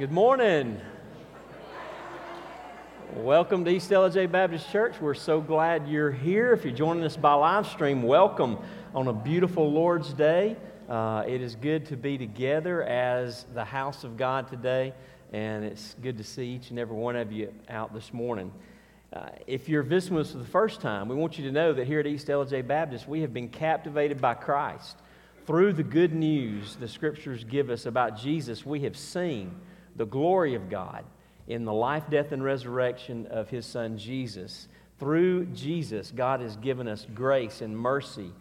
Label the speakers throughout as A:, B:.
A: Good morning. Welcome to East Ellijay Baptist Church. We're so glad you're here. If you're joining us by live stream, welcome on a beautiful Lord's Day. Uh, it is good to be together as the house of God today, and it's good to see each and every one of you out this morning. Uh, if you're visiting us for the first time, we want you to know that here at East Ellijay Baptist, we have been captivated by Christ. Through the good news the scriptures give us about Jesus, we have seen the glory of God in the life, death, and resurrection of his son Jesus. Through Jesus, God has given us grace and mercy,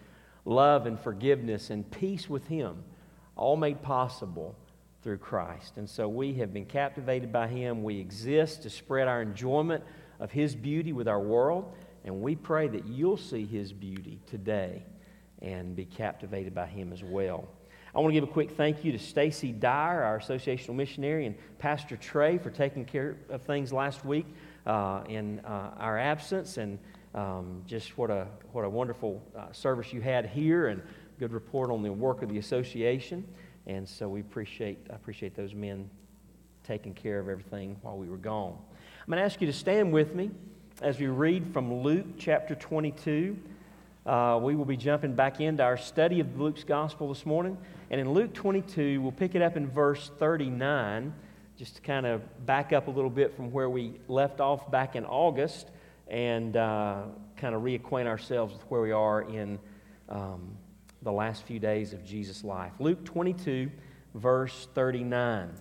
A: love and forgiveness, and peace with him, all made possible through Christ. And so we have been captivated by him. We exist to spread our enjoyment of his beauty with our world, and we pray that you'll see his beauty today and be captivated by him as well. I want to give a quick thank you to Stacy Dyer, our associational missionary, and Pastor Trey for taking care of things last week uh, in uh, our absence. And um, just what a, what a wonderful uh, service you had here and good report on the work of the association. And so we appreciate, appreciate those men taking care of everything while we were gone. I'm going to ask you to stand with me as we read from Luke chapter 22. Uh, we will be jumping back into our study of Luke's gospel this morning. And in Luke 22, we'll pick it up in verse 39, just to kind of back up a little bit from where we left off back in August and uh, kind of reacquaint ourselves with where we are in um, the last few days of Jesus' life. Luke 22, verse 39.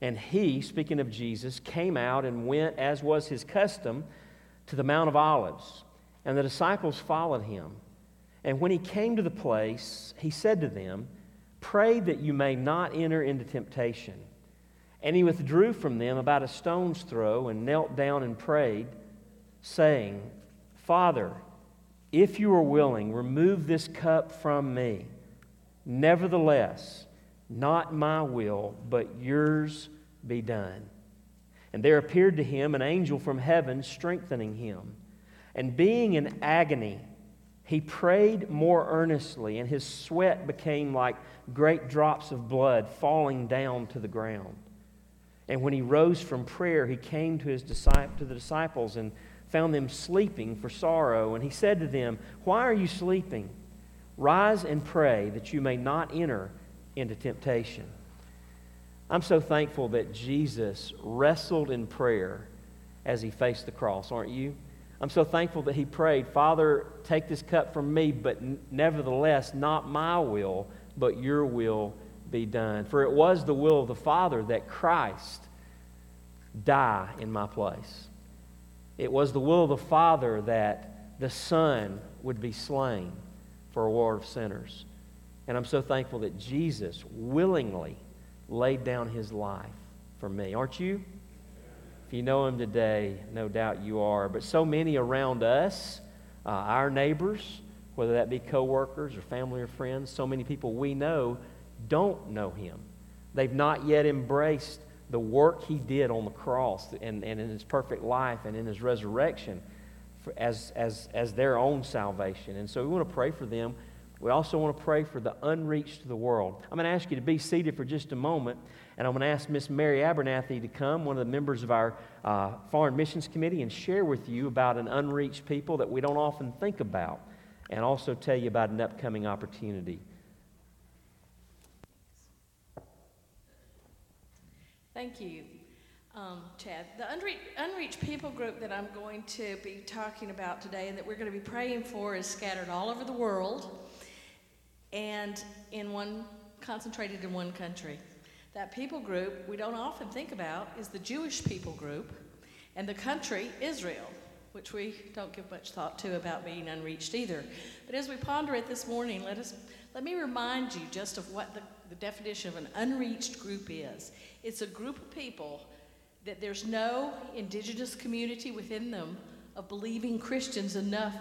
A: And he, speaking of Jesus, came out and went, as was his custom, to the Mount of Olives, and the disciples followed him. And when he came to the place, he said to them, Pray that you may not enter into temptation. And he withdrew from them about a stone's throw and knelt down and prayed, saying, Father, if you are willing, remove this cup from me. Nevertheless, not my will, but yours be done. And there appeared to him an angel from heaven, strengthening him. And being in agony, he prayed more earnestly, and his sweat became like great drops of blood falling down to the ground. And when he rose from prayer, he came to, his to the disciples and found them sleeping for sorrow. And he said to them, Why are you sleeping? Rise and pray that you may not enter into temptation. I'm so thankful that Jesus wrestled in prayer as he faced the cross, aren't you? I'm so thankful that he prayed, Father, take this cup from me, but nevertheless, not my will, but your will be done. For it was the will of the Father that Christ die in my place. It was the will of the Father that the Son would be slain for a world of sinners. And I'm so thankful that Jesus willingly laid down his life for me. Aren't you? If you know him today, no doubt you are. But so many around us, uh, our neighbors, whether that be coworkers or family or friends, so many people we know don't know him. They've not yet embraced the work he did on the cross and, and in his perfect life and in his resurrection as, as, as their own salvation. And so we want to pray for them. We also want to pray for the unreached of the world. I'm going to ask you to be seated for just a moment, and I'm going to ask Miss Mary Abernathy to come, one of the members of our uh, Foreign Missions Committee, and share with you about an unreached people that we don't often think about and also tell you about an upcoming opportunity.
B: Thank you, um, Chad. The unre- unreached people group that I'm going to be talking about today and that we're going to be praying for is scattered all over the world and in one concentrated in one country. That people group we don't often think about is the Jewish people group and the country Israel which we don't give much thought to about being unreached either. But as we ponder it this morning, let us let me remind you just of what the, the definition of an unreached group is. It's a group of people that there's no indigenous community within them of believing Christians enough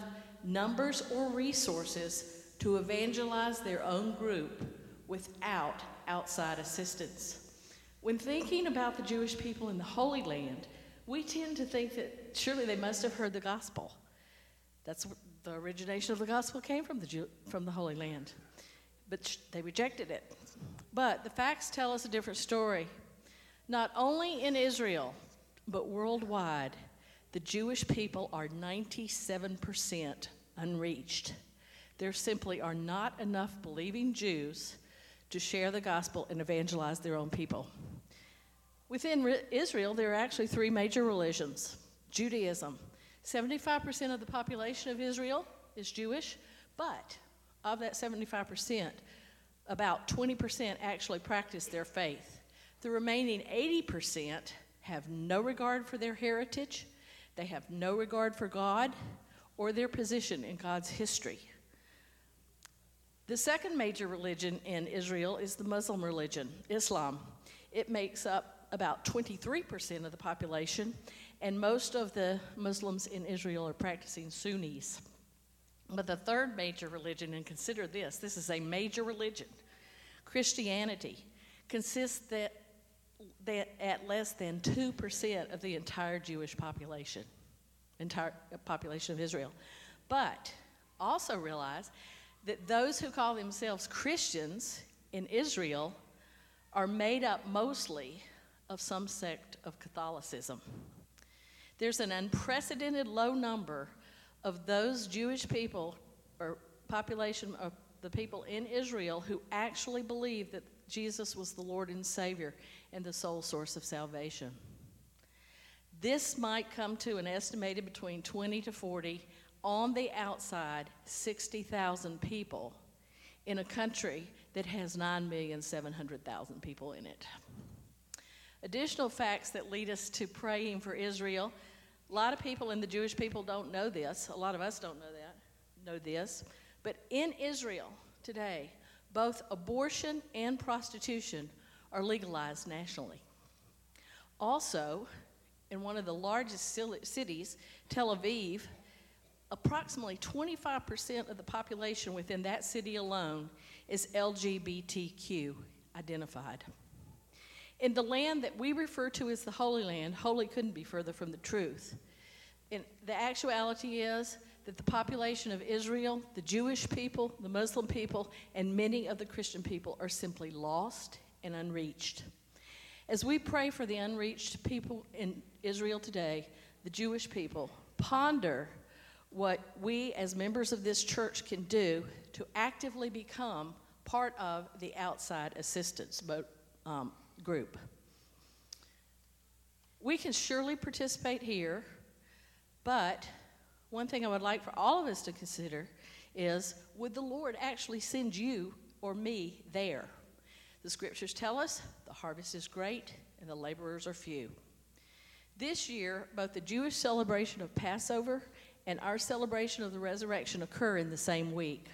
B: numbers or resources to evangelize their own group without outside assistance. When thinking about the Jewish people in the Holy Land, we tend to think that surely they must have heard the gospel. That's the origination of the gospel came from the, Jew, from the Holy Land. But they rejected it. But the facts tell us a different story. Not only in Israel, but worldwide, the Jewish people are 97% unreached. There simply are not enough believing Jews to share the gospel and evangelize their own people. Within Israel, there are actually three major religions Judaism. 75% of the population of Israel is Jewish, but of that 75%, about 20% actually practice their faith. The remaining 80% have no regard for their heritage, they have no regard for God or their position in God's history. The second major religion in Israel is the Muslim religion, Islam. It makes up about 23% of the population, and most of the Muslims in Israel are practicing Sunnis. But the third major religion, and consider this this is a major religion, Christianity, consists that, that at less than 2% of the entire Jewish population, entire uh, population of Israel. But also realize that those who call themselves Christians in Israel are made up mostly of some sect of Catholicism. There's an unprecedented low number of those Jewish people or population of the people in Israel who actually believe that Jesus was the Lord and Savior and the sole source of salvation. This might come to an estimated between 20 to 40, on the outside, 60,000 people in a country that has 9,700,000 people in it. Additional facts that lead us to praying for Israel a lot of people in the Jewish people don't know this. A lot of us don't know that, know this. But in Israel today, both abortion and prostitution are legalized nationally. Also, in one of the largest cities, Tel Aviv, approximately 25% of the population within that city alone is LGBTQ identified. In the land that we refer to as the Holy Land, holy couldn't be further from the truth. And the actuality is that the population of Israel, the Jewish people, the Muslim people, and many of the Christian people are simply lost and unreached. As we pray for the unreached people in Israel today, the Jewish people, ponder what we as members of this church can do to actively become part of the outside assistance um, group. We can surely participate here, but one thing I would like for all of us to consider is would the Lord actually send you or me there? The scriptures tell us the harvest is great and the laborers are few. This year, both the Jewish celebration of Passover and our celebration of the resurrection occur in the same week.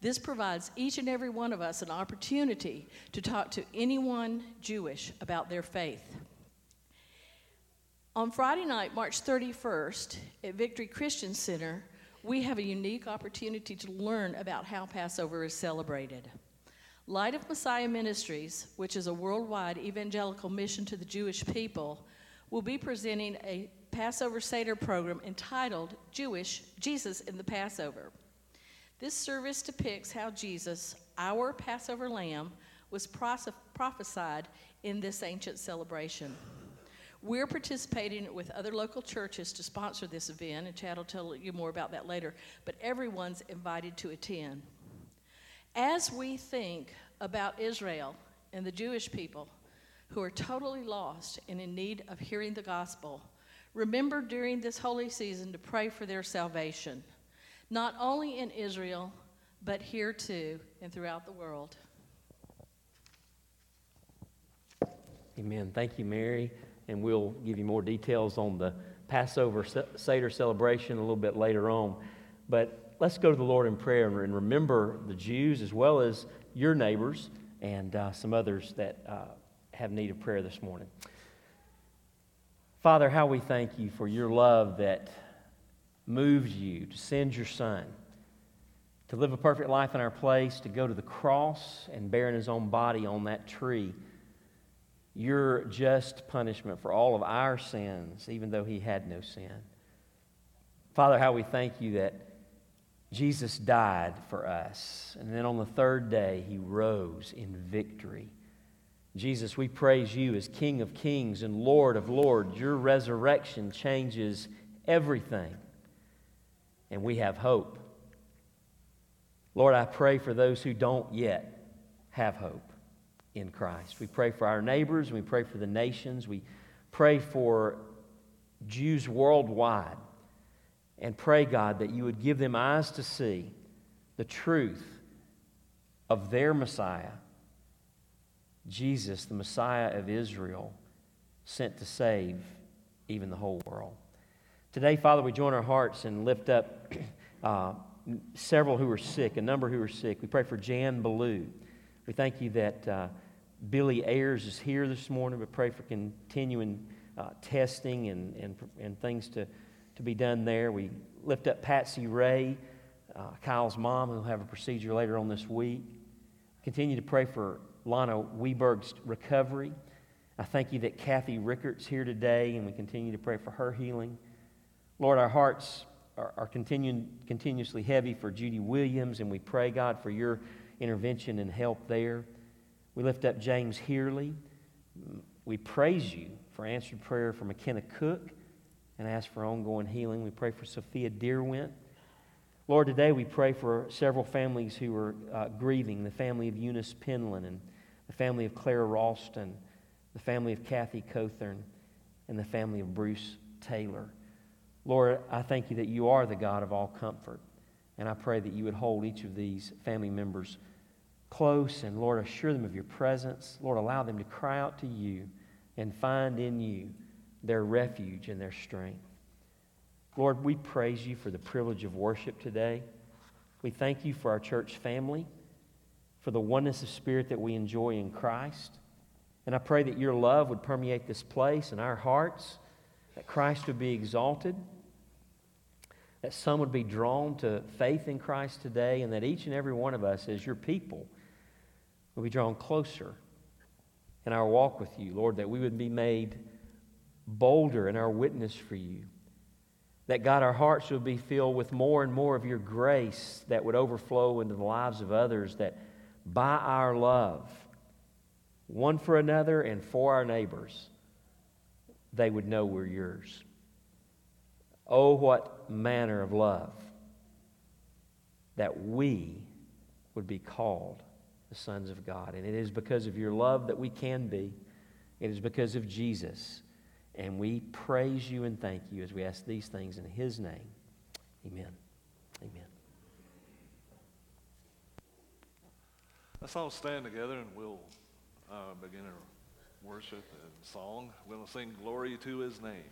B: This provides each and every one of us an opportunity to talk to anyone Jewish about their faith. On Friday night, March 31st, at Victory Christian Center, we have a unique opportunity to learn about how Passover is celebrated. Light of Messiah Ministries, which is a worldwide evangelical mission to the Jewish people, will be presenting a Passover Seder program entitled Jewish Jesus in the Passover. This service depicts how Jesus, our Passover lamb, was prophesied in this ancient celebration. We're participating with other local churches to sponsor this event, and Chad will tell you more about that later, but everyone's invited to attend. As we think about Israel and the Jewish people who are totally lost and in need of hearing the gospel, remember during this holy season to pray for their salvation not only in Israel, but here too and throughout the world.
A: Amen. Thank you, Mary. And we'll give you more details on the Passover Seder celebration a little bit later on. But let's go to the Lord in prayer and remember the Jews as well as your neighbors and uh, some others that uh, have need of prayer this morning. Father, how we thank you for your love that moved you to send your son to live a perfect life in our place, to go to the cross and bear in his own body on that tree your just punishment for all of our sins, even though he had no sin. Father, how we thank you that Jesus died for us. And then on the third day, he rose in victory. Jesus, we praise you as King of kings and Lord of lords. Your resurrection changes everything, and we have hope. Lord, I pray for those who don't yet have hope in Christ. We pray for our neighbors, we pray for the nations, we pray for Jews worldwide, and pray, God, that you would give them eyes to see the truth of their Messiah, Jesus, the Messiah of Israel, sent to save even the whole world. Today, Father, we join our hearts and lift up uh, several who are sick, a number who are sick. We pray for Jan Ballou. We thank you that uh, Billy Ayers is here this morning. We pray for continuing uh, testing and, and, and things to, to be done there. We lift up Patsy Ray, uh, Kyle's mom, who'll have a procedure later on this week. Continue to pray for Lana Weberg's recovery. I thank you that Kathy Rickart's here today, and we continue to pray for her healing. Lord, our hearts are, are continuing, continuously heavy for Judy Williams, and we pray, God, for your intervention and help there. We lift up James Heerly. We praise you for answered prayer for McKenna Cook and ask for ongoing healing. We pray for Sophia Deerwent. Lord, today we pray for several families who are uh, grieving the family of Eunice Penland and the family of Clara Ralston, the family of Kathy Cothern, and the family of Bruce Taylor. Lord, I thank you that you are the God of all comfort. And I pray that you would hold each of these family members close and, Lord, assure them of your presence. Lord, allow them to cry out to you and find in you their refuge and their strength. Lord, we praise you for the privilege of worship today. We thank you for our church family, for the oneness of spirit that we enjoy in Christ. And I pray that your love would permeate this place and our hearts, that Christ would be exalted, that some would be drawn to faith in Christ today, and that each and every one of us, as your people, would be drawn closer in our walk with you, Lord, that we would be made bolder in our witness for you. That, God, our hearts would be filled with more and more of your grace that would overflow into the lives of others, that by our love, one for another and for our neighbors, they would know we're yours. Oh, what manner of love that we would be called the sons of God. And it is because of your love that we can be. It is because of Jesus. And we praise you and thank you as we ask these things in his name. Amen.
C: Let's all stand together and we'll uh, begin our worship and song. To sing Glory to His Name.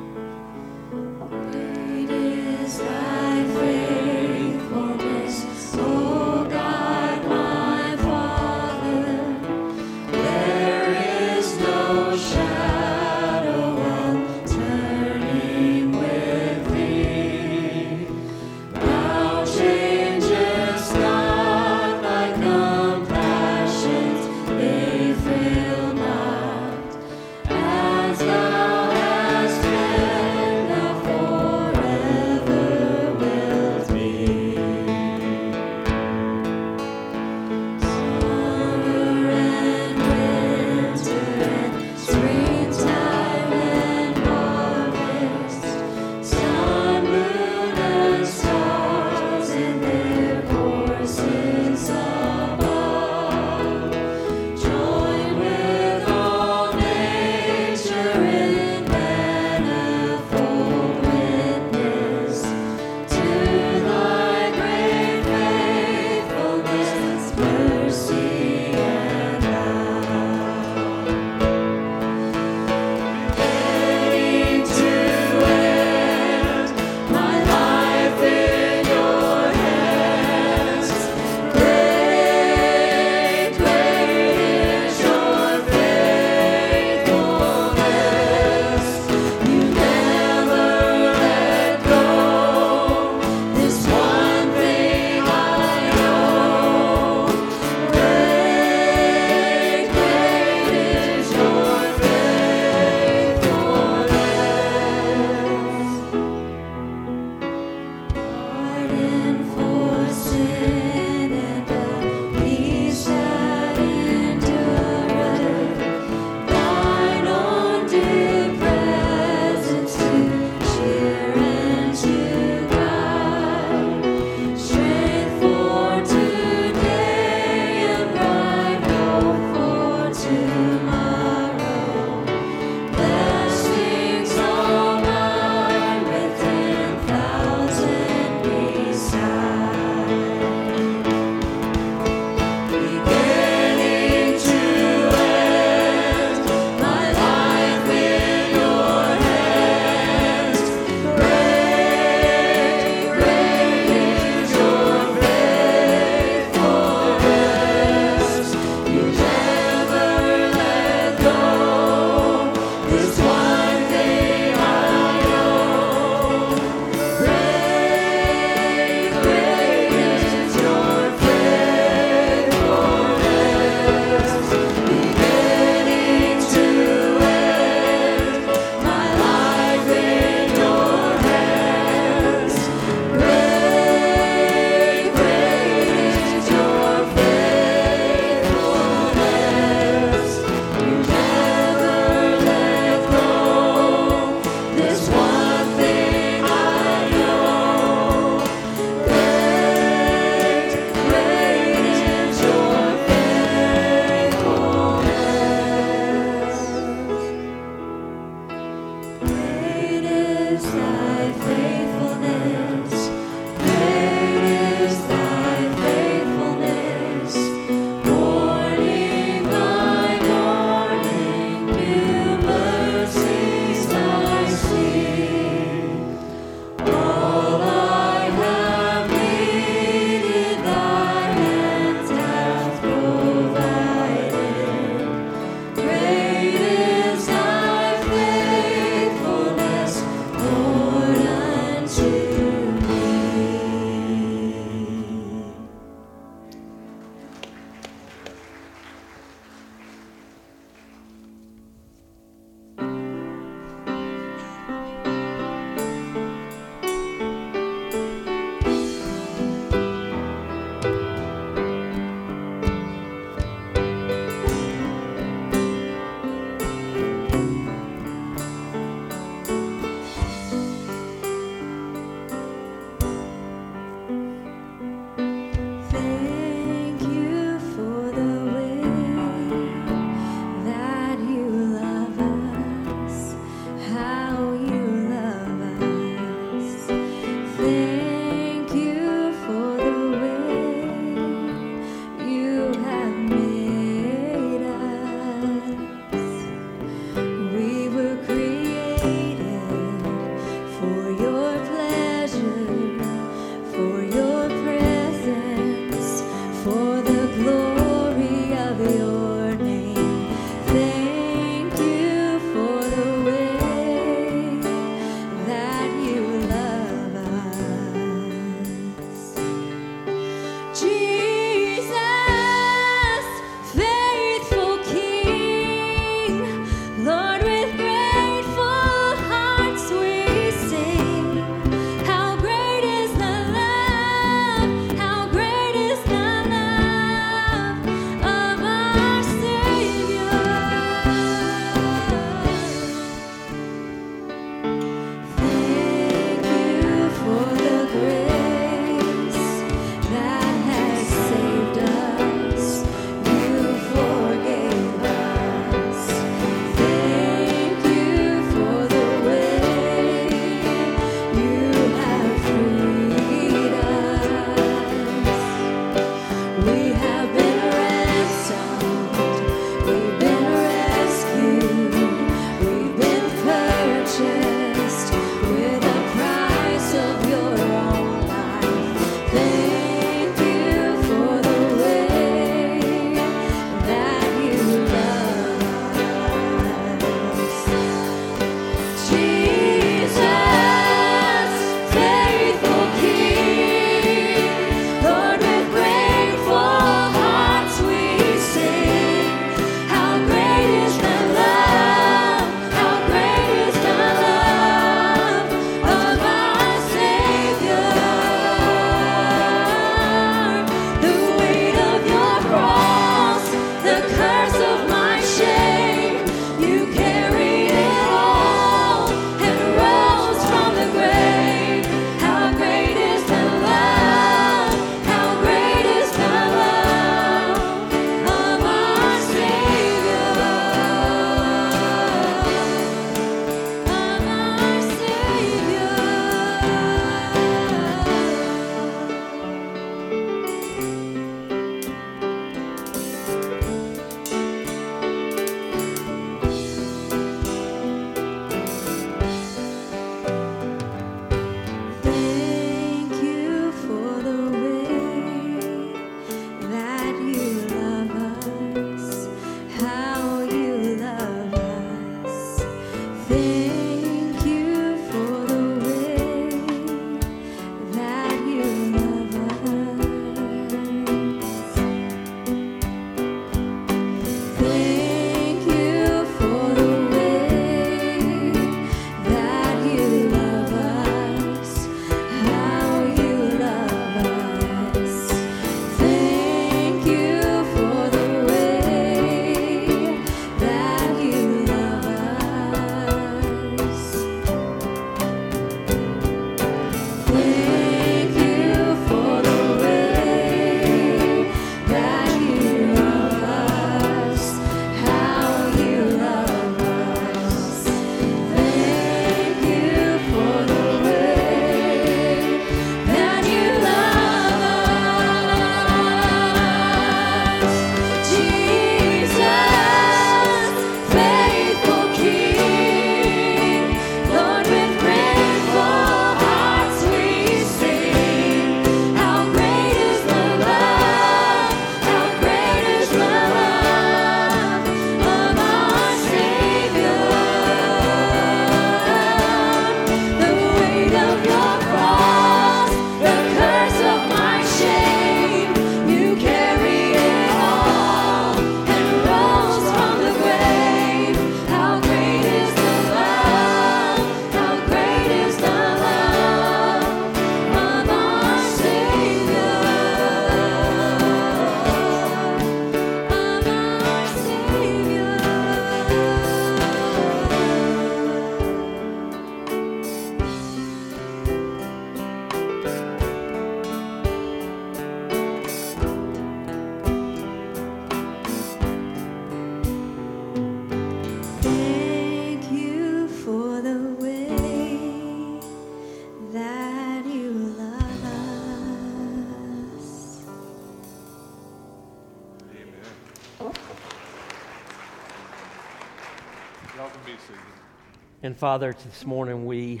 A: Father, this morning we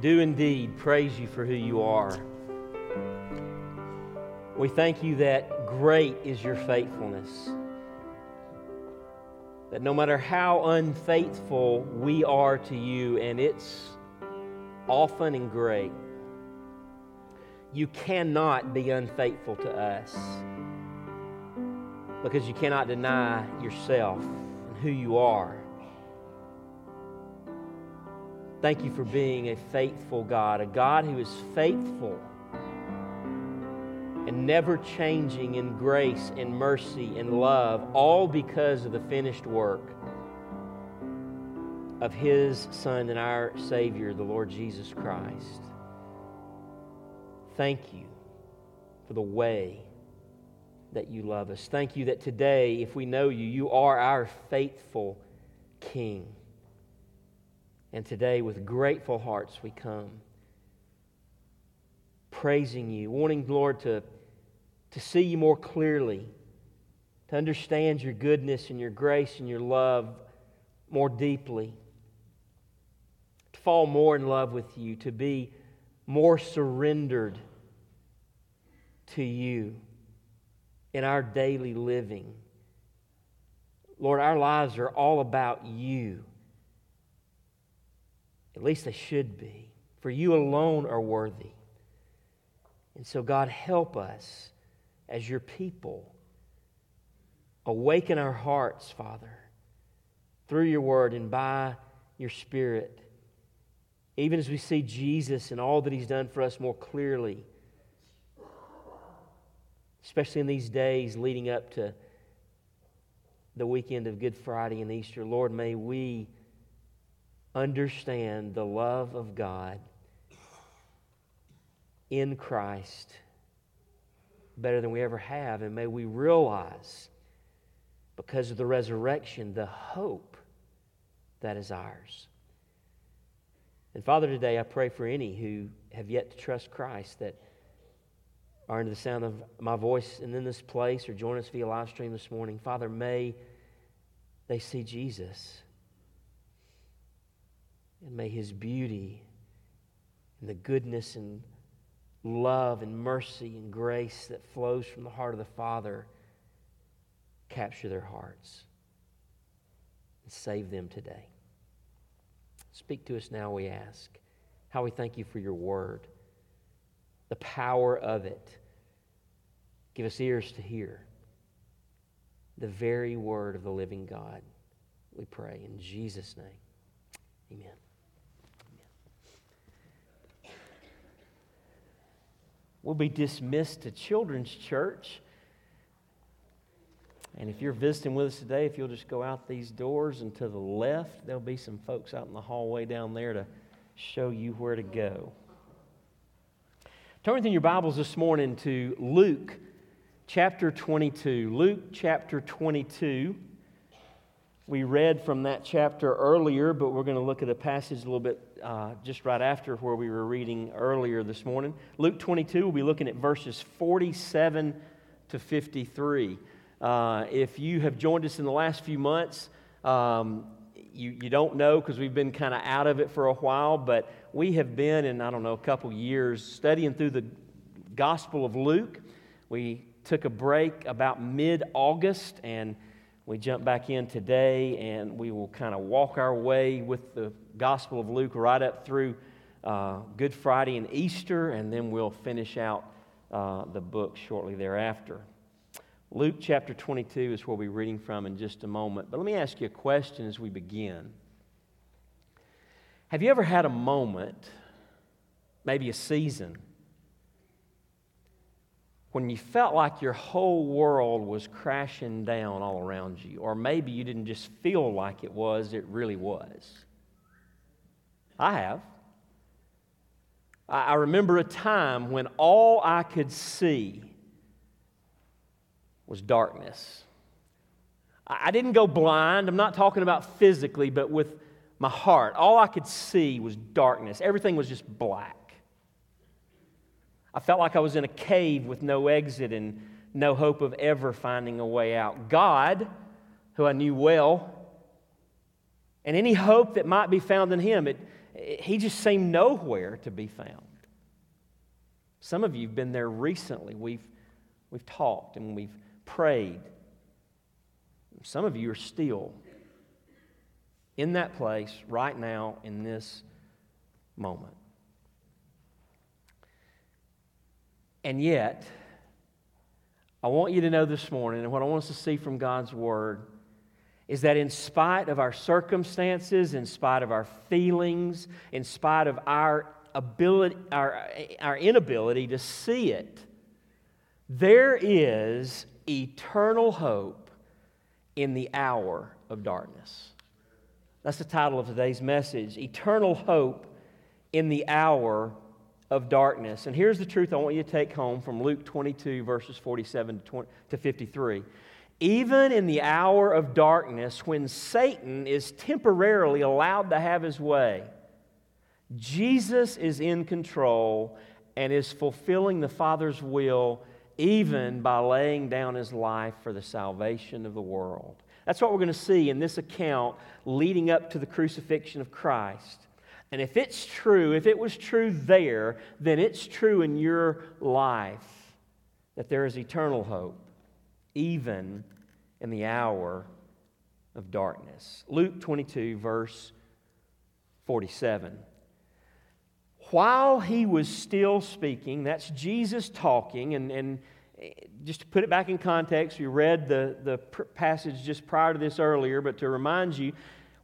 A: do indeed praise you for who you are. We thank you that great is your faithfulness. That no matter how unfaithful we are to you, and it's often and great, you cannot be unfaithful to us because you cannot deny yourself and who you are. Thank you for being a faithful God, a God who is faithful and never changing in grace and mercy and love, all because of the finished work of His Son and our Savior, the Lord Jesus Christ. Thank you for the way that you love us. Thank you that today, if we know you, you are our faithful King. And today, with grateful hearts, we come praising you, wanting, Lord, to to see you more clearly, to understand your goodness and your grace and your love more deeply, to fall more in love with you, to be more surrendered to you in our daily living. Lord, our lives are all about you. At least they should be, for you alone are worthy. And so, God, help us as your people. Awaken our hearts, Father, through your word and by your Spirit. Even as we see Jesus and all that he's done for us more clearly, especially in these days leading up to the weekend of Good Friday and Easter, Lord, may we understand the love of God in Christ better than we ever have. And may we realize, because of the resurrection, the hope that is ours. And Father, today I pray for any who have yet to trust Christ that are under the sound of my voice and in this place or join us via live stream this morning. Father, may they see Jesus. And may his beauty and the goodness and love and mercy and grace that flows from the heart of the Father capture their hearts and save them today. Speak to us now, we ask. How we thank you for your word, the power of it. Give us ears to hear the very word of the living God. We pray in Jesus' name. Amen. Will be dismissed to Children's Church. And if you're visiting with us today, if you'll just go out these doors and to the left, there'll be some folks out in the hallway down there to show you where to go. Turn with in your Bibles this morning to Luke chapter 22. Luke chapter 22. We read from that chapter earlier, but we're going to look at a passage a little bit uh, just right after where we were reading earlier this morning. Luke 22, we'll be looking at verses 47 to 53. Uh, if you have joined us in the last few months, um, you, you don't know because we've been kind of out of it for a while, but we have been in, I don't know, a couple years studying through the Gospel of Luke. We took a break about mid August and we jump back in today and we will kind of walk our way with the Gospel of Luke right up through uh, Good Friday and Easter, and then we'll finish out uh, the book shortly thereafter. Luke chapter 22 is where we're reading from in just a moment. But let me ask you a question as we begin. Have you ever had a moment, maybe a season, when you felt like your whole world was crashing down all around you, or maybe you didn't just feel like it was, it really was. I have. I remember a time when all I could see was darkness. I didn't go blind. I'm not talking about physically, but with my heart. All I could see was darkness. Everything was just black. I felt like I was in a cave with no exit and no hope of ever finding a way out. God, who I knew well, and any hope that might be found in Him, it, it, He just seemed nowhere to be found. Some of you have been there recently. We've we've talked and we've prayed. Some of you are still in that place right now in this moment. And yet, I want you to know this morning, and what I want us to see from God's Word is that in spite of our circumstances, in spite of our feelings, in spite of our ability, our, our inability to see it, there is eternal hope in the hour of darkness. That's the title of today's message Eternal Hope in the Hour of Darkness. And here's the truth I want you to take home from Luke 22, verses 47 to 53. Even in the hour of darkness, when Satan is temporarily allowed to have his way, Jesus is in control and is fulfilling the Father's will even by laying down his life for the salvation of the world. That's what we're going to see in this account leading up to the crucifixion of Christ. And if it's true, if it was true there, then it's true in your life that there is eternal hope, even in the hour of darkness. Luke 22, verse 47. While he was still speaking, that's Jesus talking, and, and eh, just to put it back in context, we read the, the passage just prior to this earlier, but to remind you,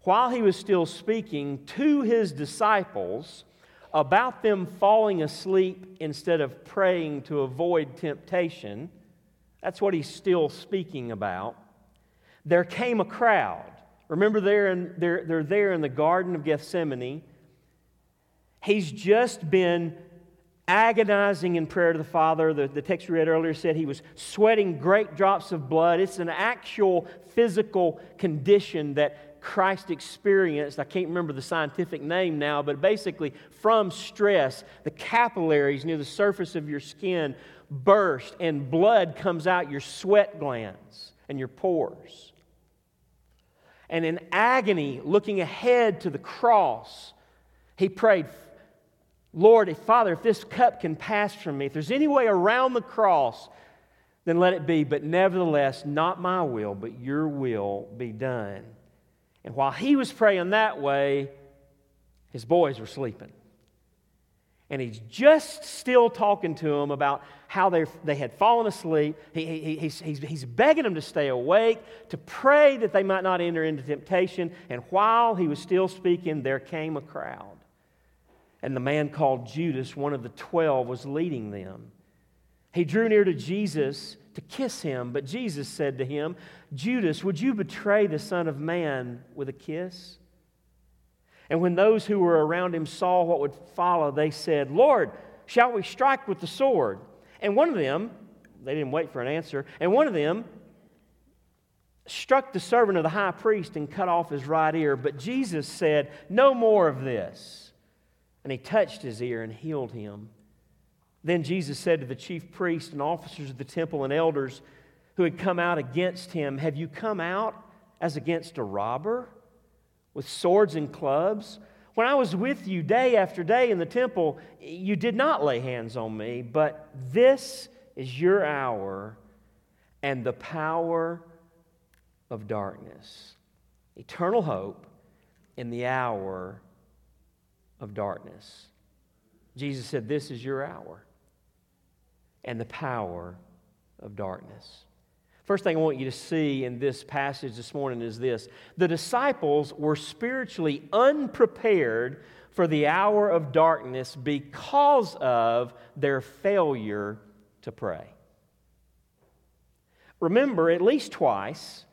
A: while he was still speaking to his disciples about them falling asleep instead of praying to avoid temptation, that's what he's still speaking about. There came a crowd. Remember, they're, in, they're, they're there in the Garden of Gethsemane. He's just been agonizing in prayer to the Father. The, the text we read earlier said he was sweating great drops of blood. It's an actual physical condition that Christ experienced. I can't remember the scientific name now, but basically, from stress, the capillaries near the surface of your skin burst and blood comes out your sweat glands and your pores. And in agony, looking ahead to the cross, he prayed, Lord, if, Father, if this cup can pass from me, if there's any way around the cross, then let it be. But nevertheless, not my will, but your will be done. And while he was praying that way, his boys were sleeping. And he's just still talking to them about how they, they had fallen asleep. He, he, he's, he's, he's begging them to stay awake, to pray that they might not enter into temptation. And while he was still speaking, there came a crowd and the man called Judas, one of the twelve, was leading them. He drew near to Jesus to kiss him, but Jesus said to him, Judas, would you betray the Son of Man with a kiss? And when those who were around him saw what would follow, they said, Lord, shall we strike with the sword? And one of them, they didn't wait for an answer, and one of them struck the servant of the high priest and cut off his right ear. But Jesus said, No more of this. And he touched his ear and healed him. Then Jesus said to the chief priests and officers of the temple and elders who had come out against him, Have you come out as against a robber with swords and clubs? When I was with you day after day in the temple, you did not lay hands on me, but this is your hour and the power of darkness. Eternal hope in the hour of darkness. Jesus said, This is your hour and the power of darkness. First thing I want you to see in this passage this morning is this the disciples were spiritually unprepared for the hour of darkness because of their failure to pray. Remember, at least twice,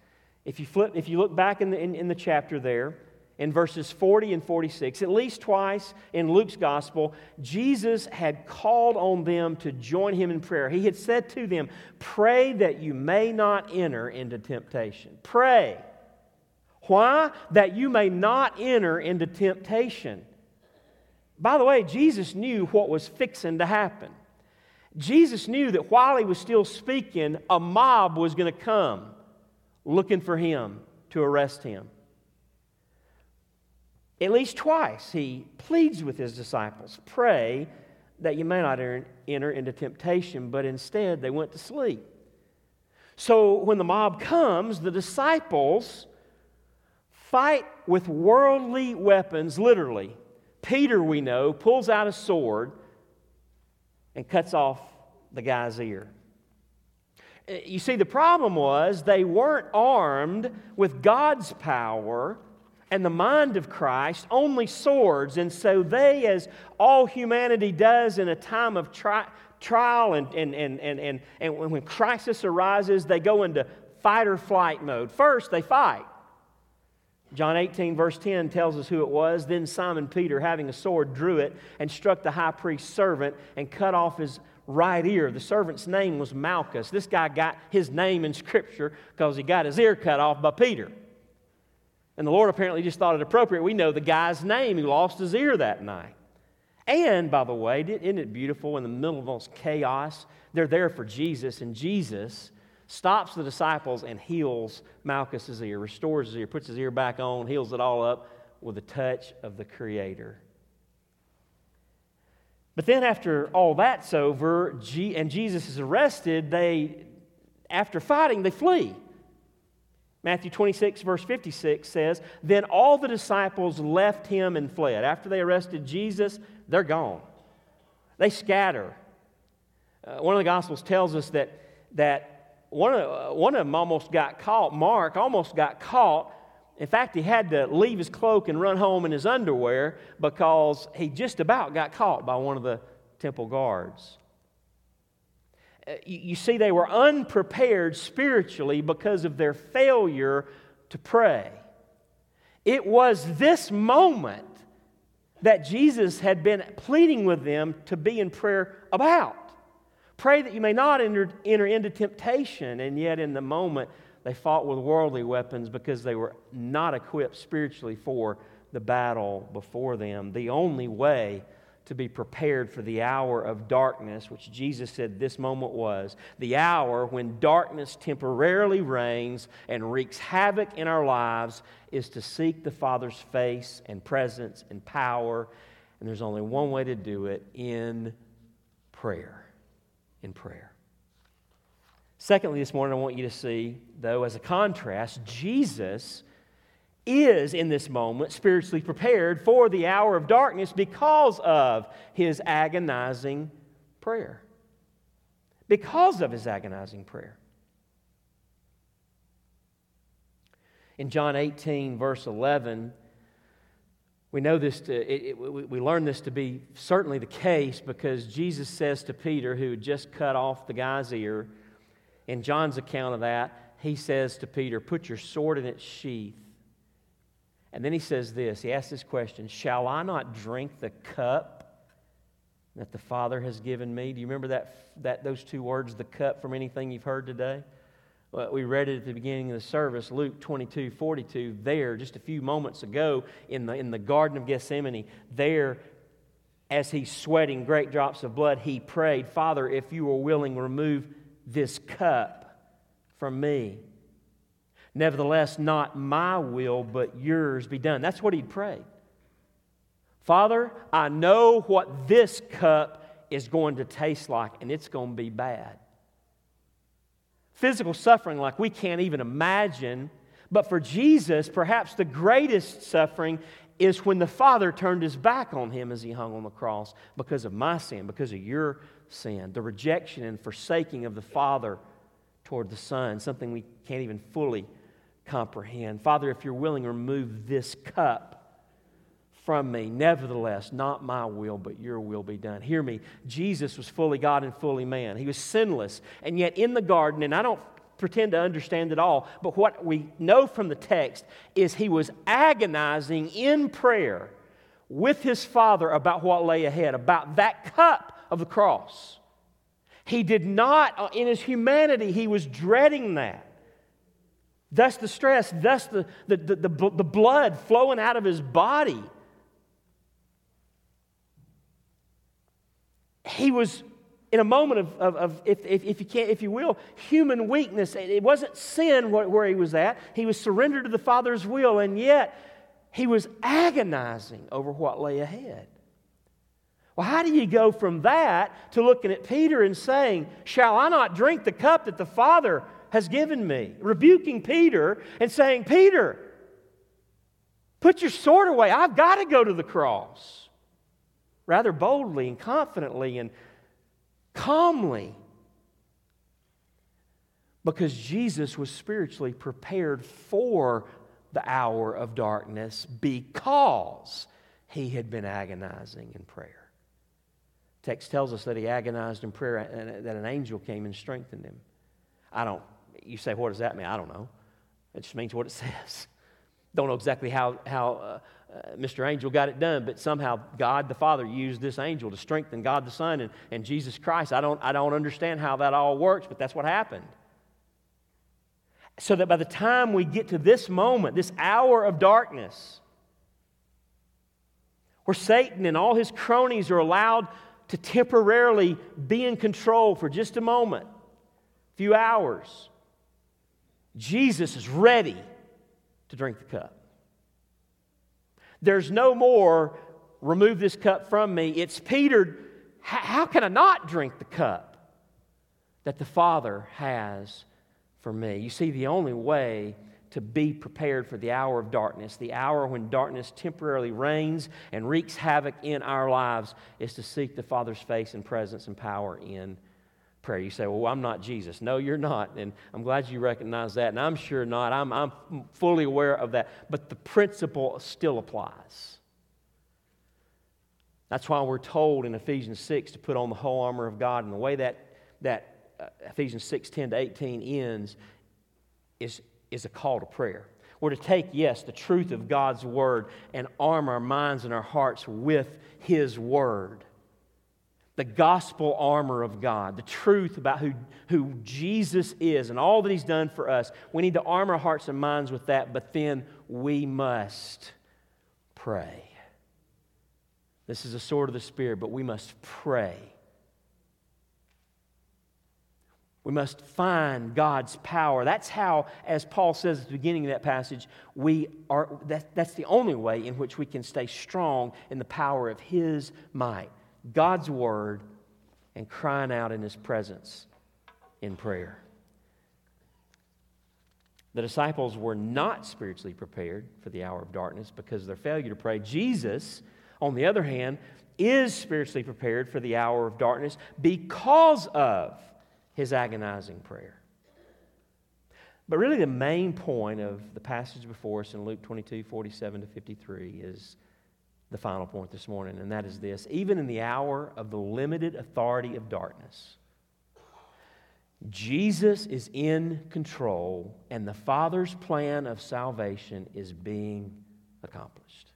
A: if you, flip, if you look back in the, in, in the chapter there, in verses 40 and 46. At least twice in Luke's gospel, Jesus had called on them to join him in prayer. He had said to them, Pray that you may not enter into temptation. Pray. Why? That you may not enter into temptation. By the way, Jesus knew what was fixing to happen. Jesus knew that while he was still speaking, a mob was going to come looking for him to arrest him. At least twice, he pleads with his disciples pray that you may not enter into temptation, but instead they went to sleep. So when the mob comes, the disciples fight with worldly weapons, literally. Peter, we know, pulls out a sword and cuts off the guy's ear. Uh, you see, the problem was they weren't armed with God's power and the mind of Christ, only swords. And so they, as all humanity does in a time of tri- trial and, and, and, and, and, and when crisis arises, they go into fight or flight mode. First, they fight. John 18, verse 10 tells us who it was. Then Simon Peter, having a sword, drew it and struck the high priest's servant and cut off his right ear. The servant's name was Malchus. This guy got his name in Scripture because he got his ear cut off by Peter. And the Lord apparently just thought it appropriate. We know the guy's name who lost his ear that night. And, by the way, isn't it beautiful in the middle of all this chaos? They're there for Jesus, and Jesus stops the disciples and heals Malchus's ear, restores his ear, puts his ear back on, heals it all up with a touch of the Creator. But then, after all that's over, and Jesus is arrested, they, after fighting, they flee. Matthew 26, verse 56 says, Then all the disciples left him and fled. After they arrested Jesus, they're gone. They scatter. Uh, one of the Gospels tells us that, that one, of, uh, one of them almost got caught. Mark almost got caught. In fact, he had to leave his cloak and run home in his underwear because he just about got caught by one of the temple guards. Uh, you see, they were unprepared spiritually because of their failure to pray. It was this moment that Jesus had been pleading with them to be in prayer about. Pray that you may not enter, enter into temptation, and yet in the moment they fought with worldly weapons because they were not equipped spiritually for the battle before them. The only way to be prepared for the hour of darkness, which Jesus said this moment was the hour when darkness temporarily reigns and wreaks havoc in our lives, is to seek the Father's face and presence and power. And there's only one way to do it in prayer. In prayer. Secondly, this morning, I want you to see, though, as a contrast, Jesus is in this moment spiritually prepared for the hour of darkness because of his agonizing prayer. Because of his agonizing prayer. In John 18, verse 11, we know this to, it, it, we learn this to be certainly the case because Jesus says to Peter, who had just cut off the guy's ear, in John's account of that, he says to Peter, Put your sword in its sheath. And then he says this he asks this question Shall I not drink the cup that the Father has given me? Do you remember that, that, those two words, the cup, from anything you've heard today? Well, we read it at the beginning of the service, Luke 22 42. There, just a few moments ago in the, in the Garden of Gethsemane, there, as he's sweating great drops of blood, he prayed, Father, if you are willing, remove this cup from me. Nevertheless, not my will, but yours be done. That's what he'd prayed. Father, I know what this cup is going to taste like, and it's going to be bad. Physical suffering like we can't even imagine. But for Jesus, perhaps the greatest suffering is when the Father turned his back on him as he hung on the cross because of my sin, because of your sin. The rejection and forsaking of the Father toward the Son, something we can't even fully comprehend. Father, if you're willing, remove this cup from me. Nevertheless, not my will, but your will be done. Hear me. Jesus was fully God and fully man. He was sinless. And yet, in the garden, and I don't pretend to understand it all, but what we know from the text is he was agonizing in prayer with his Father about what lay ahead, about that cup of the cross. He did not, in his humanity, he was dreading that. Thus the stress, thus the, the, the, the, the blood flowing out of his body. He was in a moment of, of, of if, if, if, you can if you will, human weakness. It wasn't sin where he was at. He was surrendered to the Father's will, and yet he was agonizing over what lay ahead. Well, how do you go from that to looking at Peter and saying, Shall I not drink the cup that the Father has given me, rebuking Peter and saying, Peter, put your sword away. I've got to go to the cross. Rather boldly and confidently and calmly. Because Jesus was spiritually prepared for the hour of darkness because he had been agonizing in prayer. Text tells us that he agonized in prayer and that an angel came and strengthened him. I don't, you say, what does that mean? I don't know. It just means what it says. Don't know exactly how, how uh, uh, Mr. Angel got it done, but somehow God the Father used this angel to strengthen God the Son and, and Jesus Christ. I don't, I don't understand how that all works, but that's what happened. So that by the time we get to this moment, this hour of darkness, where Satan and all his cronies are allowed to temporarily be in control for just a moment, a few hours, Jesus is ready to drink the cup. There's no more, remove this cup from me. It's Peter, how can I not drink the cup that the Father has for me? You see, the only way to be prepared for the hour of darkness, the hour when darkness temporarily reigns and wreaks havoc in our lives, is to seek the Father's face and presence and power in prayer. You say, Well, I'm not Jesus. No, you're not. And I'm glad you recognize that. And I'm sure not. I'm, I'm fully aware of that. But the principle still applies. That's why we're told in Ephesians 6 to put on the whole armor of God. And the way that, that uh, Ephesians 6 10 to 18 ends is, is a call to prayer. We're to take, yes, the truth of God's word and arm our minds and our hearts with His word the gospel armor of God, the truth about who, who Jesus is and all that He's done for us. We need to arm our hearts and minds with that, but then we must pray. This is a sword of the Spirit, but we must pray. We must find God's power. That's how, as Paul says at the beginning of that passage, we are, that, that's the only way in which we can stay strong in the power of His might. God's Word and crying out in His presence in prayer. The disciples were not spiritually prepared for the hour of darkness because of their failure to pray. Jesus, on the other hand, is spiritually prepared for the hour of darkness because of his agonizing prayer. But really, the main point of the passage before us in Luke 22 47 to 53 is the final point this morning, and that is this even in the hour of the limited authority of darkness, Jesus is in control, and the Father's plan of salvation is being accomplished.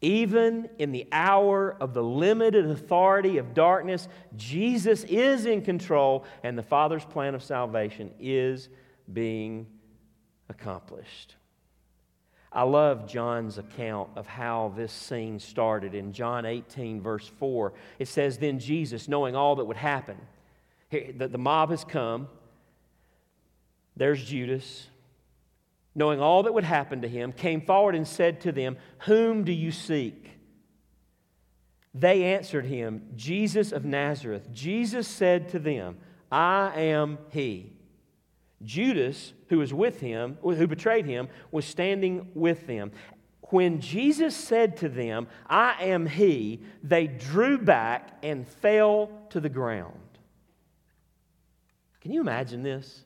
A: Even in the hour of the limited authority of darkness, Jesus is in control, and the Father's plan of salvation is being accomplished. I love John's account of how this scene started in John 18, verse 4. It says, Then Jesus, knowing all that would happen, the, the mob has come. There's Judas. Knowing all that would happen to him, came forward and said to them, Whom do you seek? They answered him, Jesus of Nazareth. Jesus said to them, I am he. Judas, who was with him, who betrayed him, was standing with them. When Jesus said to them, I am he, they drew back and fell to the ground. Can you imagine this?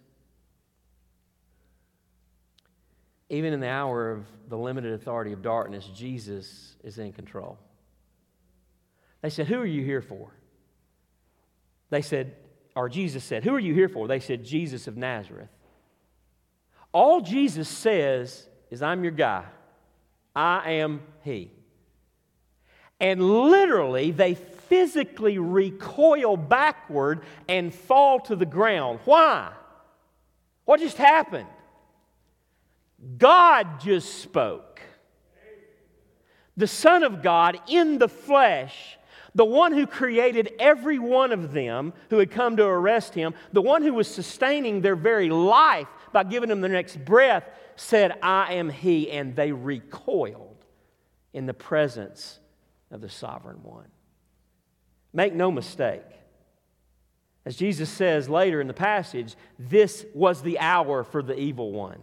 A: Even in the hour of the limited authority of darkness, Jesus is in control. They said, Who are you here for? They said, or Jesus said, Who are you here for? They said, Jesus of Nazareth. All Jesus says is, I'm your guy. I am He. And literally, they physically recoil backward and fall to the ground. Why? What just happened? God just spoke. The Son of God in the flesh the one who created every one of them who had come to arrest him, the one who was sustaining their very life by giving them the next breath, said, I am he. And they recoiled in the presence of the sovereign one. Make no mistake, As Jesus says later in the passage, this was the hour for the evil one.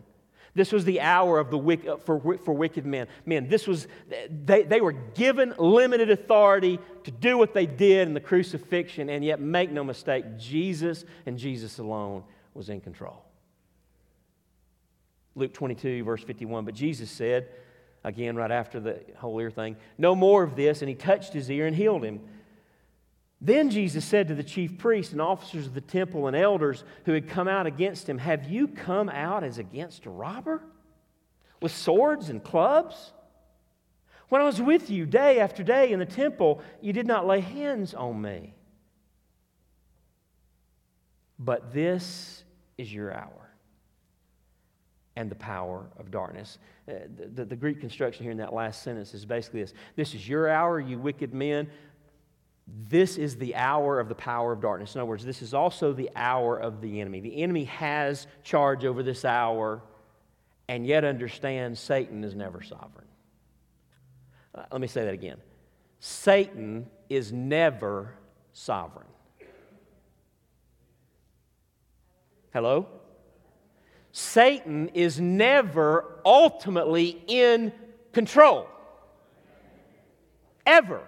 A: This was the hour of the wick, uh, for, for wicked men. Men, this was, they, they were given limited authority to do what they did in the crucifixion, and yet make no mistake, Jesus and Jesus alone was in control. Luke 22, verse 51. But Jesus said, again, right after the whole ear thing, no more of this, and he touched his ear and healed him. Then Jesus said to the chief priests and officers of the temple and elders who had come out against him, Have you come out as against a robber? With swords and clubs? When I was with you day after day in the temple, you did not lay hands on me. But this is your hour and the power of darkness. Uh, the, the, Greek construction here in that last sentence is basically this This is your hour, you wicked men. This is the hour of the power of darkness. In other words, this is also the hour of the enemy. The enemy has charge over this hour, and yet understand Satan is never sovereign. Uh, let me say that again Satan is never sovereign. Hello? Satan is never ultimately in control. Ever.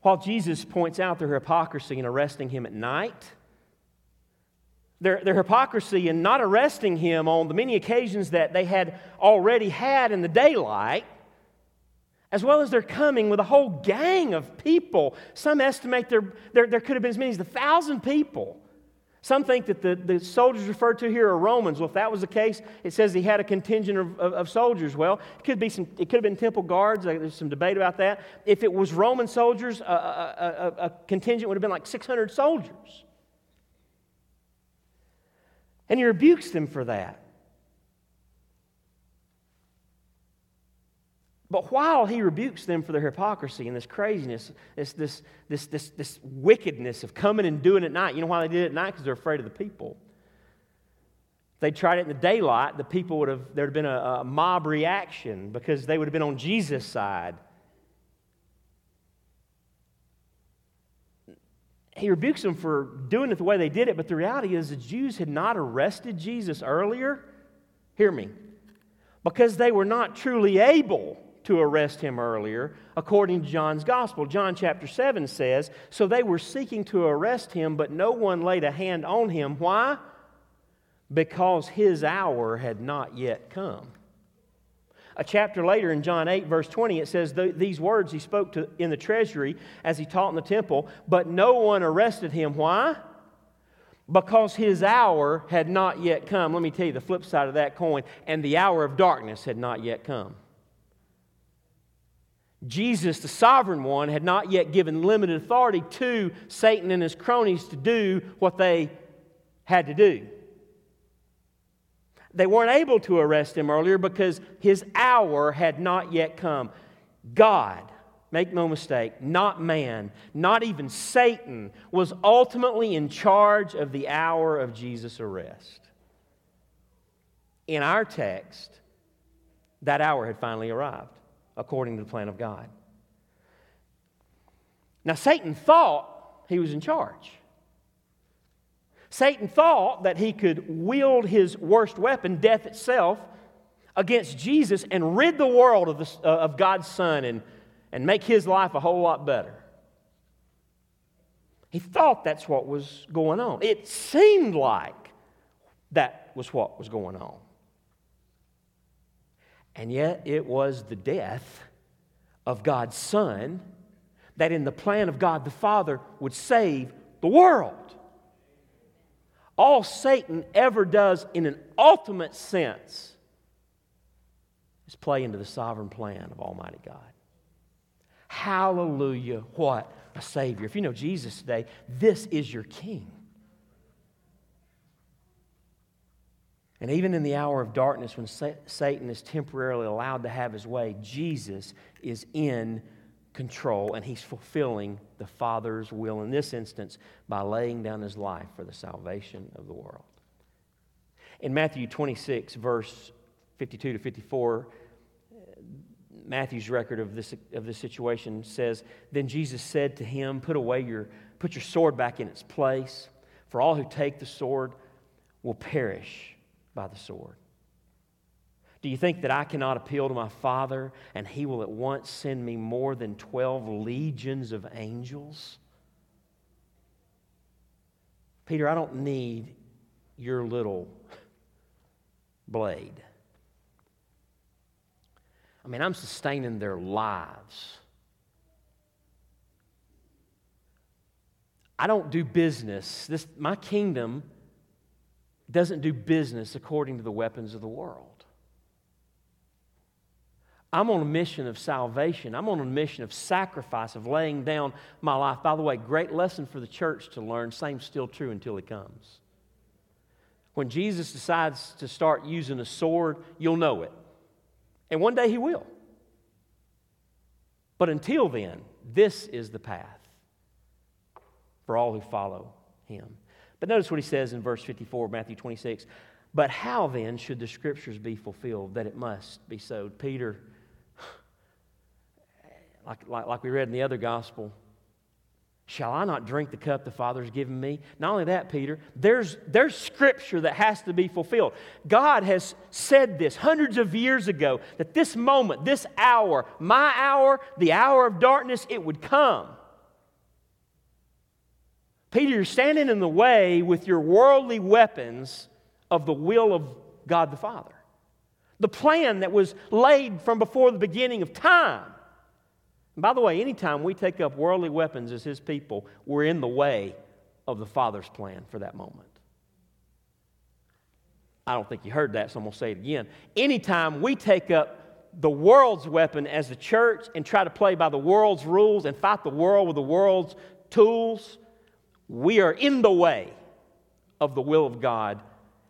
A: While Jesus points out their hypocrisy in arresting him at night, their, their hypocrisy in not arresting him on the many occasions that they had already had in the daylight, as well as their coming with a whole gang of people. Some estimate there, there, there could have been as many as a thousand people some think that the, the soldiers referred to here are Romans. Well, if that was the case, it says he had a contingent of, of, of soldiers. Well, it could, be some, it could have been temple guards. There's some debate about that. If it was Roman soldiers, a, a, a, a contingent would have been like 600 soldiers. And he rebukes them for that. But while he rebukes them for their hypocrisy and this craziness, this, this, this, this, this wickedness of coming and doing it at night, you know why they did it at night? Because they're afraid of the people. If they tried it in the daylight, the people would have, there would have been a, a mob reaction because they would have been on Jesus' side. He rebukes them for doing it the way they did it, but the reality is the Jews had not arrested Jesus earlier. Hear me. Because they were not truly able to arrest him earlier, according to John's gospel. John chapter 7 says, So they were seeking to arrest him, but no one laid a hand on him. Why? Because his hour had not yet come. A chapter later in John 8, verse 20, it says, These words he spoke to in the treasury as he taught in the temple, but no one arrested him. Why? Because his hour had not yet come. Let me tell you the flip side of that coin, and the hour of darkness had not yet come. Jesus, the sovereign one, had not yet given limited authority to Satan and his cronies to do what they had to do. They weren't able to arrest him earlier because his hour had not yet come. God, make no mistake, not man, not even Satan, was ultimately in charge of the hour of Jesus' arrest. In our text, that hour had finally arrived according to the plan of God. Now, Satan thought he was in charge. Satan thought that he could wield his worst weapon, death itself, against Jesus and rid the world of, the, uh, of God's Son and, and make his life a whole lot better. He thought that's what was going on. It seemed like that was what was going on. And yet, it was the death of God's Son that, in the plan of God the Father, would save the world. All Satan ever does, in an ultimate sense, is play into the sovereign plan of Almighty God. Hallelujah. What a Savior. If you know Jesus today, this is your King. And even in the hour of darkness, when Satan is temporarily allowed to have his way, Jesus is in control and he's fulfilling the Father's will in this instance by laying down his life for the salvation of the world. In Matthew 26, verse 52 to 54, Matthew's record of this, of this situation says, Then Jesus said to him, Put away your, put your sword back in its place, for all who take the sword will perish by the sword. Do you think that I cannot appeal to my Father and he will at once send me more than 12 legions of angels? Peter, I don't need your little blade. I mean, I'm sustaining their lives. I don't do business. This, my kingdom doesn't do business according to the weapons of the world. I'm on a mission of salvation. I'm on a mission of sacrifice, of laying down my life. By the way, great lesson for the church to learn. Same still true until he comes. When Jesus decides to start using a sword, you'll know it. And one day he will. But until then, this is the path for all who follow him. But notice what he says in verse 54 of Matthew 26. But how then should the scriptures be fulfilled that it must be so? Peter, like, like, like we read in the other gospel, Shall I not drink the cup the Father's given me? Not only that, Peter, there's, there's scripture that has to be fulfilled. God has said this hundreds of years ago that this moment, this hour, my hour, the hour of darkness, it would come. Peter, you're standing in the way with your worldly weapons of the will of God the Father. The plan that was laid from before the beginning of time. And by the way, anytime we take up worldly weapons as His people, we're in the way of the Father's plan for that moment. I don't think you heard that, so I'm going to say it again. Anytime we take up the world's weapon as the church and try to play by the world's rules and fight the world with the world's tools, we are in the way of the will of God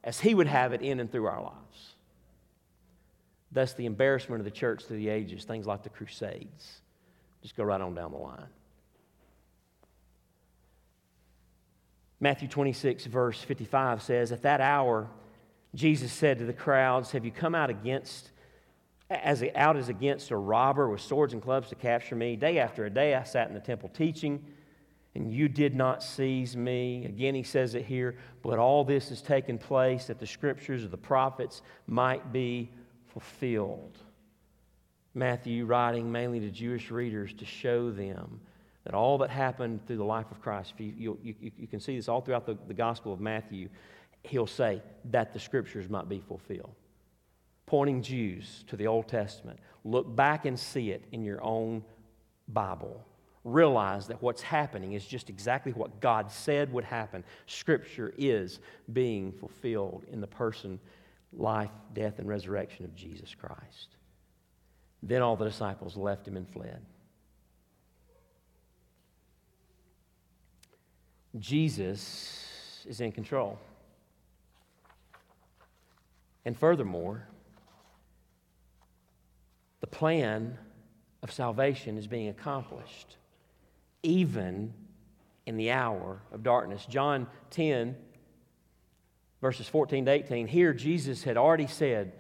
A: as He would have it in and through our lives. Thus, the embarrassment of the church through the ages, things like the Crusades. Just go right on down the line. Matthew 26, verse 55 says, At that hour, Jesus said to the crowds, Have you come out against as out as against a robber with swords and clubs to capture me? Day after a day I sat in the temple teaching, and you did not seize me. Again, he says it here, but all this has taken place that the scriptures of the prophets might be fulfilled. Matthew writing mainly to Jewish readers to show them that all that happened through the life of Christ, you, you, you, you can see this all throughout the, the Gospel of Matthew, he'll say that the scriptures might be fulfilled. Pointing Jews to the Old Testament. Look back and see it in your own Bible. Realize that what's happening is just exactly what God said would happen. Scripture is being fulfilled in the person, life, death, and resurrection of Jesus Christ. Then all the disciples left him and fled. Jesus is in control. And furthermore, the plan of salvation is being accomplished even in the hour of darkness. John 10, verses 14 to 18, here Jesus had already said,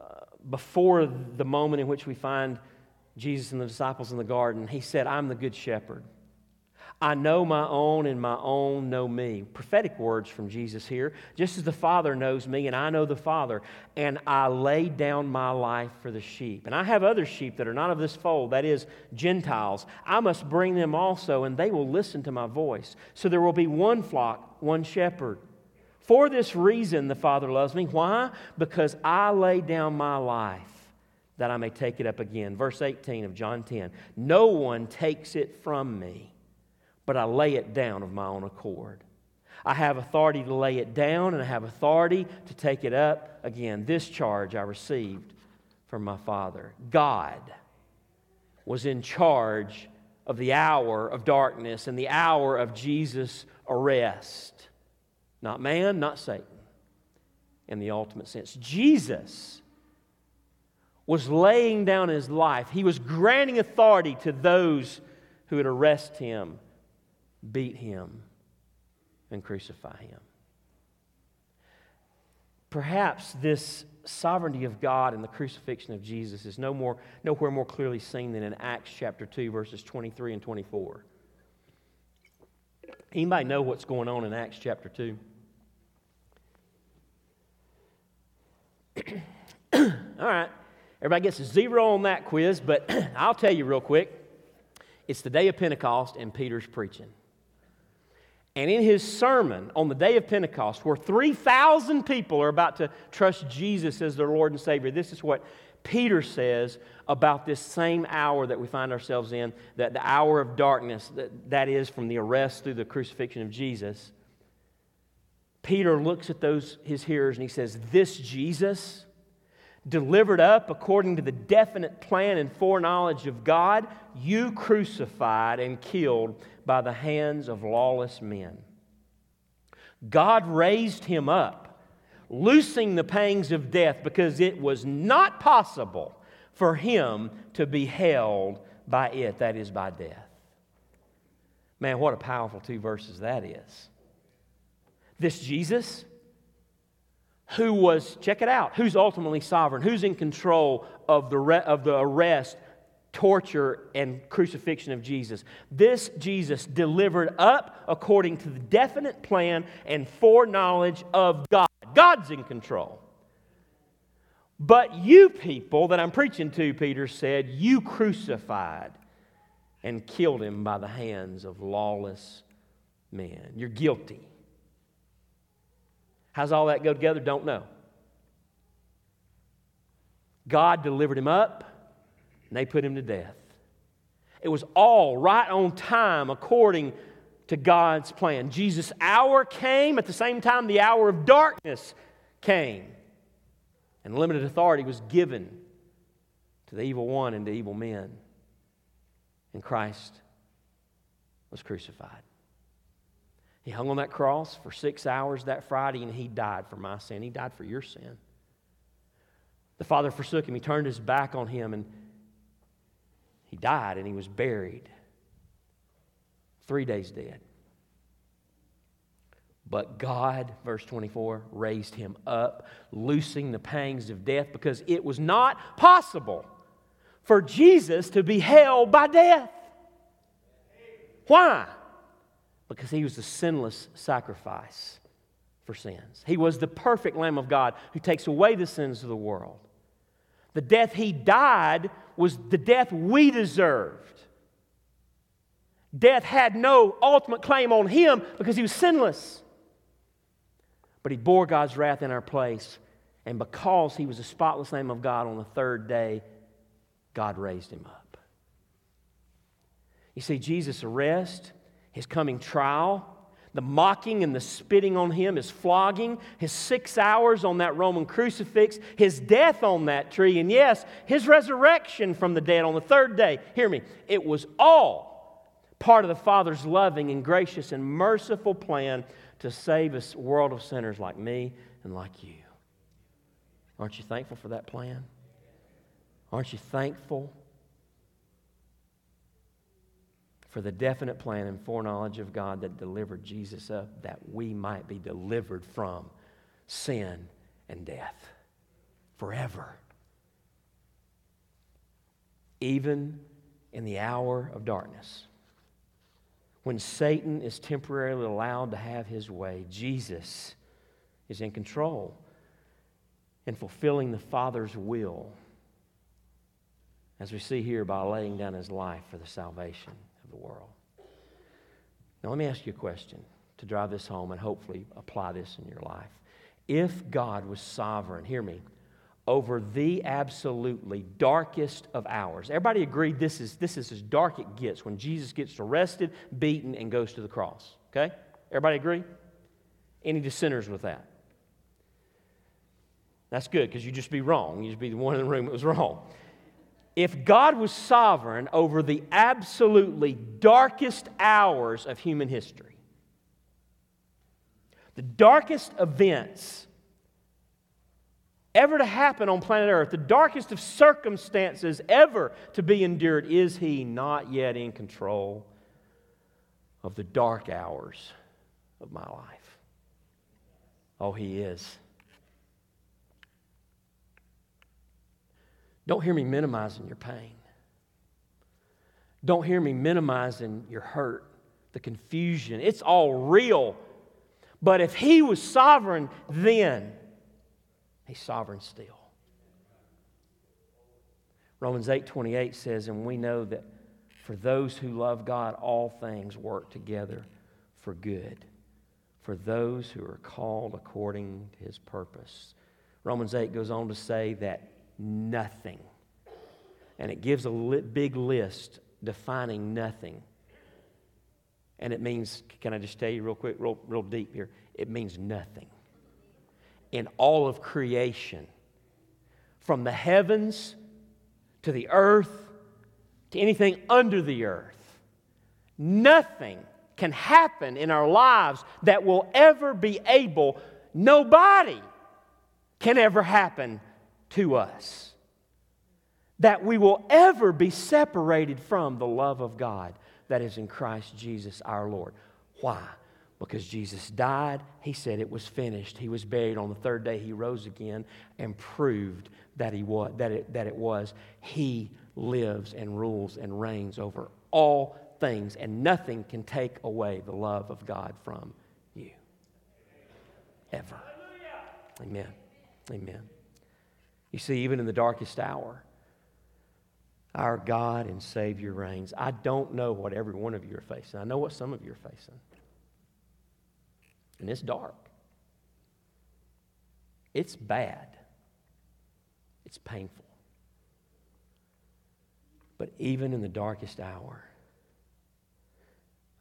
A: uh, before the moment in which we find Jesus and the disciples in the garden, he said, I'm the good shepherd. I know my own, and my own know me. Prophetic words from Jesus here. Just as the Father knows me, and I know the Father, and I lay down my life for the sheep. And I have other sheep that are not of this fold, that is, Gentiles. I must bring them also, and they will listen to my voice. So there will be one flock, one shepherd. For this reason, the Father loves me. Why? Because I lay down my life that I may take it up again. Verse 18 of John 10 No one takes it from me, but I lay it down of my own accord. I have authority to lay it down, and I have authority to take it up again. This charge I received from my Father. God was in charge of the hour of darkness and the hour of Jesus' arrest. Not man, not Satan, in the ultimate sense. Jesus was laying down his life, he was granting authority to those who would arrest him, beat him, and crucify him. Perhaps this sovereignty of God and the crucifixion of Jesus is no more, nowhere more clearly seen than in Acts chapter 2, verses 23 and 24. Anybody know what's going on in Acts chapter 2? All right. Everybody gets a zero on that quiz, but I'll tell you real quick. It's the day of Pentecost, and Peter's preaching. And in his sermon on the day of Pentecost, where 3,000 people are about to trust Jesus as their Lord and Savior, this is what Peter says about this same hour that we find ourselves in, that the hour of darkness, that, that is from the arrest through the crucifixion of Jesus. Peter looks at those his hearers and he says, This Jesus, delivered up according to the definite plan and foreknowledge of God, you crucified and killed by the hands of lawless men. God raised him up, loosing the pangs of death because it was not possible for him to be held by it, that is, by death. Man, what a powerful two verses that is. This Jesus, who was, check it out, who's ultimately sovereign, who's in control of the, of the arrest, torture, and crucifixion of Jesus. This Jesus delivered up according to the definite plan and foreknowledge of God. God's in control. But you people that I'm preaching to, Peter said, you crucified and killed him by the hands of lawless men. You're guilty. How's all that go together? Don't know. God delivered him up, and they put him to death. It was all right on time according to God's plan. Jesus' hour came at the same time the hour of darkness came. And limited authority was given to the evil one and to evil men. And Christ was crucified. He hung on that cross for six hours that Friday and he died for my sin. He died for your sin. The Father forsook him. He turned his back on him and died and he was buried. Three days dead. But God, verse 24, raised him up, loosing the pangs of death because it was not possible for Jesus to be held by death. Why? because he was the sinless sacrifice for sins. He was the perfect Lamb of God who takes away the sins of the world. The death he died was the death we deserved. Death had no ultimate claim on him because he was sinless. But he bore God's wrath in our place. And because he was a spotless Lamb of God on the third day, God raised him up. You see, Jesus' arrest his coming trial, the mocking and the spitting on him, his flogging, his six hours on that Roman crucifix, his death on that tree, and yes, his resurrection from the dead on the third day. Hear me, it was all part of the Father's loving and gracious and merciful plan to save a world of sinners like me and like you. Aren't you thankful for that plan? Aren't you thankful for the definite plan and foreknowledge of God that delivered Jesus up that we might be delivered from sin and death forever. Even in the hour of darkness, when Satan is temporarily allowed to have his way, Jesus is in control and fulfilling the Father's will, as we see here by laying down his life for the salvation of the world. Now, let me ask you a question to drive this home and hopefully apply this in your life. If God was sovereign, hear me, over the absolutely darkest of hours, everybody agreed this is, this is as dark it gets when Jesus gets arrested, beaten, and goes to the cross. Okay? Everybody agree? Any dissenters with that? That's good because you'd just be wrong. You just be the one in the room that was wrong if God was sovereign over the absolutely darkest hours of human history, the darkest events ever to happen on planet Earth, the darkest of circumstances ever to be endured, is He not yet in control of the dark hours of my life? Oh, He is. Don't hear me minimizing your pain. Don't hear me minimizing your hurt, the confusion. It's all real. But if He was sovereign then, He's sovereign still. Romans 8 28 says, And we know that for those who love God, all things work together for good, for those who are called according to His purpose. Romans 8 goes on to say that nothing, and it gives a big list defining nothing. And it means, can I just tell you real quick, real, real deep here? It means nothing. In all of creation, from the heavens to the earth to anything under the earth, nothing can happen in our lives that will ever be able, nobody can ever happen to us. That we will ever be separated from the love of God that is in Christ Jesus our Lord. Why? Because Jesus died, he said it was finished. He was buried on the third day, he rose again and proved that, he was, that, it, that it was. He lives and rules and reigns over all things, and nothing can take away the love of God from you. Ever. Amen. Amen. You see, even in the darkest hour, our God and Savior reigns. I don't know what every one of you are facing. I know what some of you are facing. And it's dark. It's bad. It's painful. But even in the darkest hour,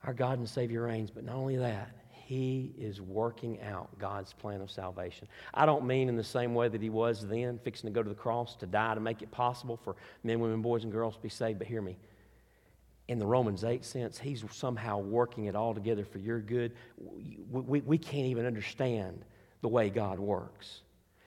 A: our God and Savior reigns. But not only that, he is working out God's plan of salvation. I don't mean in the same way that He was then, fixing to go to the cross to die to make it possible for men, women, boys, and girls to be saved, but hear me. In the Romans 8 sense, He's somehow working it all together for your good. We, we, we can't even understand the way God works.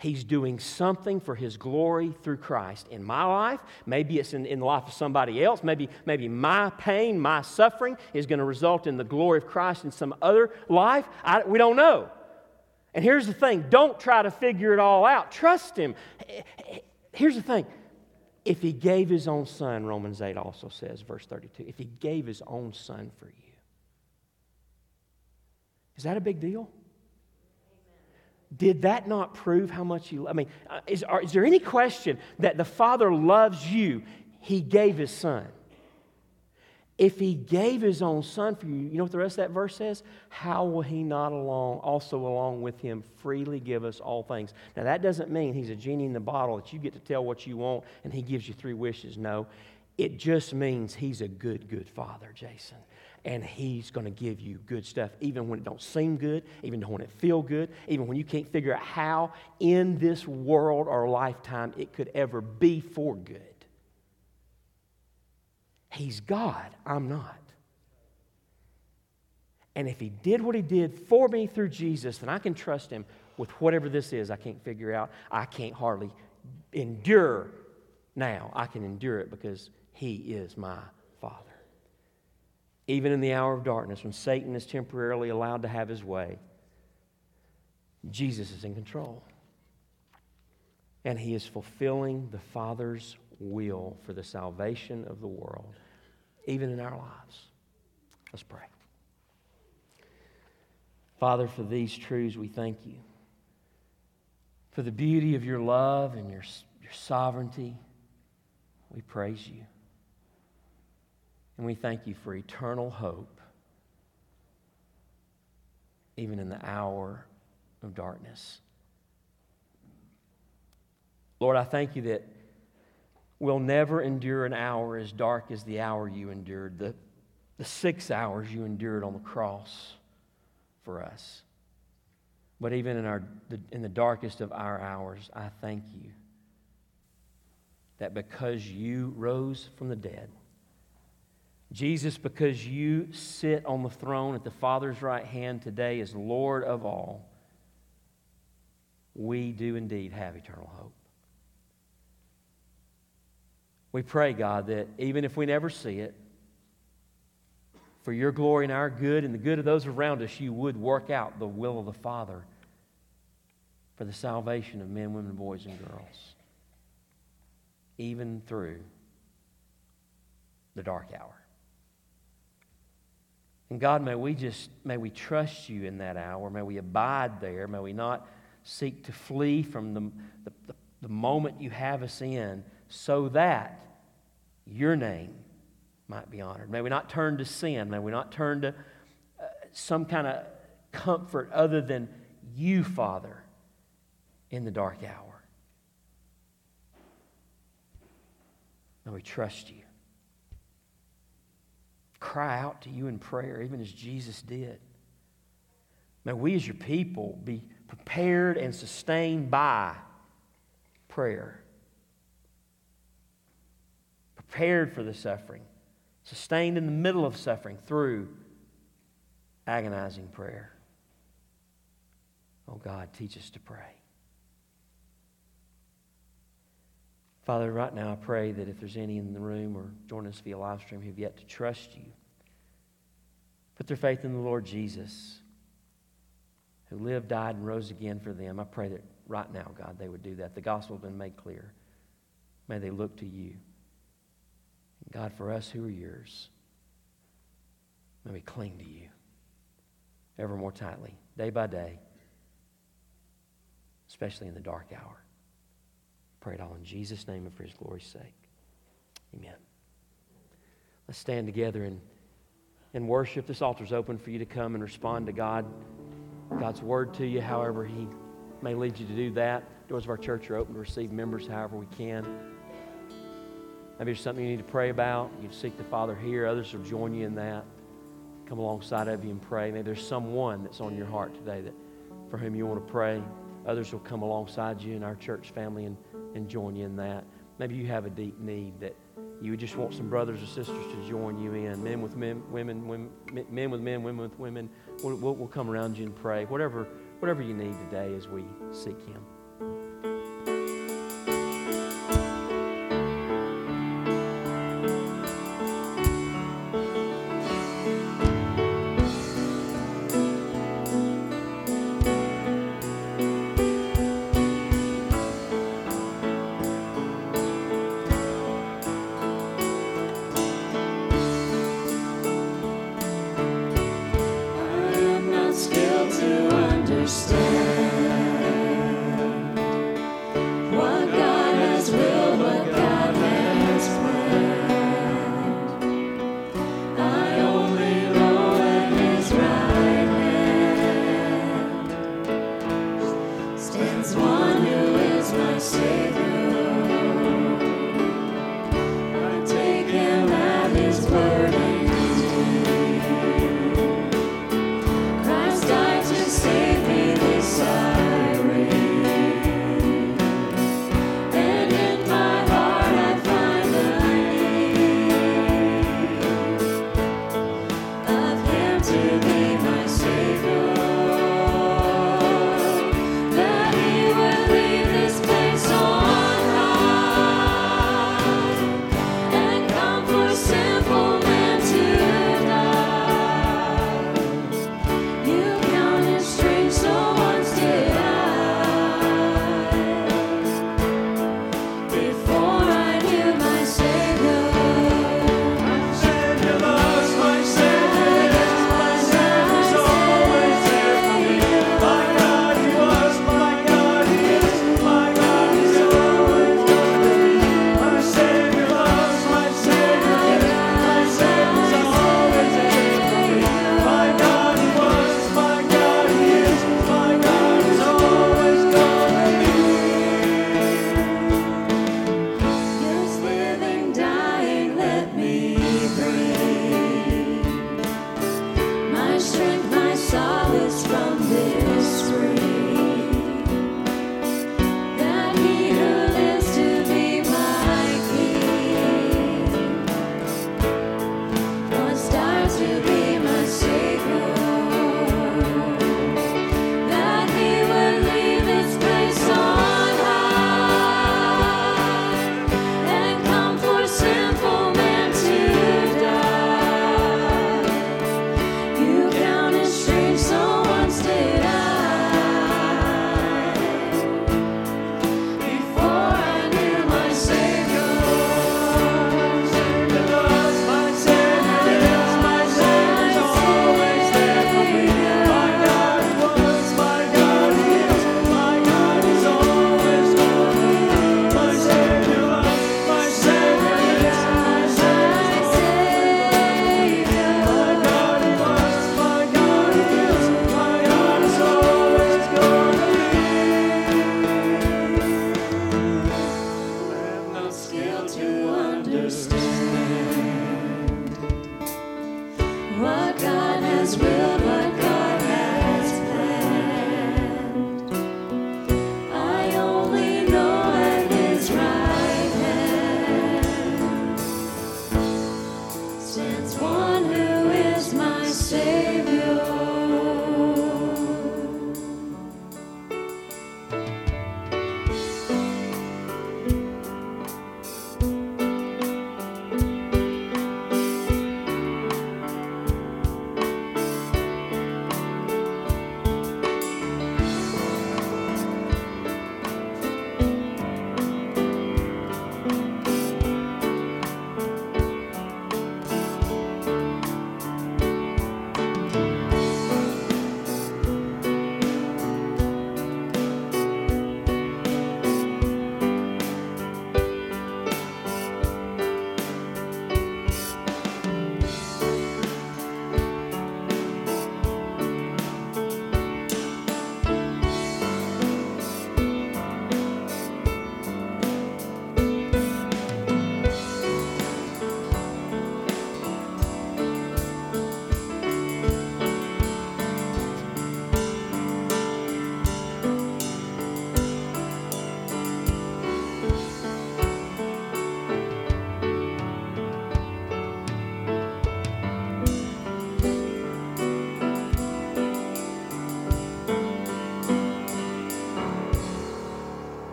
A: He's doing something for His glory through Christ in my life. Maybe it's in, in the life of somebody else. Maybe, maybe my pain, my suffering is going to result in the glory of Christ in some other life. I, we don't know. And here's the thing don't try to figure it all out. Trust Him. Here's the thing if He gave His own Son, Romans 8 also says, verse 32, if He gave His own Son for you, is that a big deal? Did that not prove how much you? I mean, uh, is, are, is there any question that the Father loves you? He gave His Son. If He gave His own Son for you, you know what the rest of that verse says? How will He not along, also along with Him freely give us all things? Now, that doesn't mean He's a genie in the bottle that you get to tell what you want and He gives you three wishes. No, it just means He's a good, good Father, Jason. And he's going to give you good stuff even when it don't seem good even when it feel good even when you can't figure out how in this world or lifetime it could ever be for good. He's god i'm not. And if he did what he did for me through jesus then i can trust him with whatever this is i can't figure out. I can't hardly endure now. I can endure it because he is my father even in the hour of darkness, when Satan is temporarily allowed to have his way, Jesus is in control. And he is fulfilling the Father's will for the salvation of the world, even in our lives. Let's pray. Father, for these truths, we thank you. For the beauty of your love and your, your sovereignty, we praise you. And we thank you for eternal hope, even in the hour of darkness. Lord, I thank you that we'll never endure an hour as dark as the hour you endured, the, the six hours you endured on the cross for us. But even in, our, in the darkest of our hours, I thank you that because you rose from the dead, Jesus, because you sit on the throne at the Father's right hand today as Lord of all, we do indeed have eternal hope. We pray, God, that even if we never see it, for your glory and our good and the good of those around us, you would work out the will of the Father for the salvation of men, women, boys, and girls. even through the dark hour. And God, may we just, may we trust you in that hour. May we abide there. May we not seek to flee from the, the, the, the moment you have us in so that your name might be honored. May we not turn to sin. May we not turn to uh, some kind of comfort other than you, Father, in the dark hour. May we trust you. Cry out to you in prayer, even as Jesus did. May we, as your people, be prepared and sustained by prayer. Prepared for the suffering, sustained in the middle of suffering through agonizing prayer. Oh God, teach us to pray. Father, right now I pray that if there's any in the room or joining us via live stream who've yet to trust you, put their faith in the Lord Jesus, who lived, died, and rose again for them, I pray that right now, God, they would do that. The gospel has been made clear. May they look to you. God, for us who are yours, may we cling to you ever more tightly, day by day, especially in the dark hour. Pray it all in Jesus' name and for his glory's sake. Amen. Let's stand together and, and worship. This altar's open for you to come and respond to God, God's word to you, however he may lead you to do that. Doors of our church are open to receive members however we can. Maybe there's something you need to pray about. You seek the Father here. Others will join you in that. Come alongside of you and pray. Maybe there's someone that's on your heart today that for whom you want to pray. Others will come alongside you in our church family and and join you in that. Maybe you have a deep need that you just want some brothers or sisters to join you in. Men with men, women, women men with men, women with women. We'll, we'll, come around you and pray. Whatever, whatever you need today as we seek Him.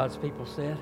A: God's people said,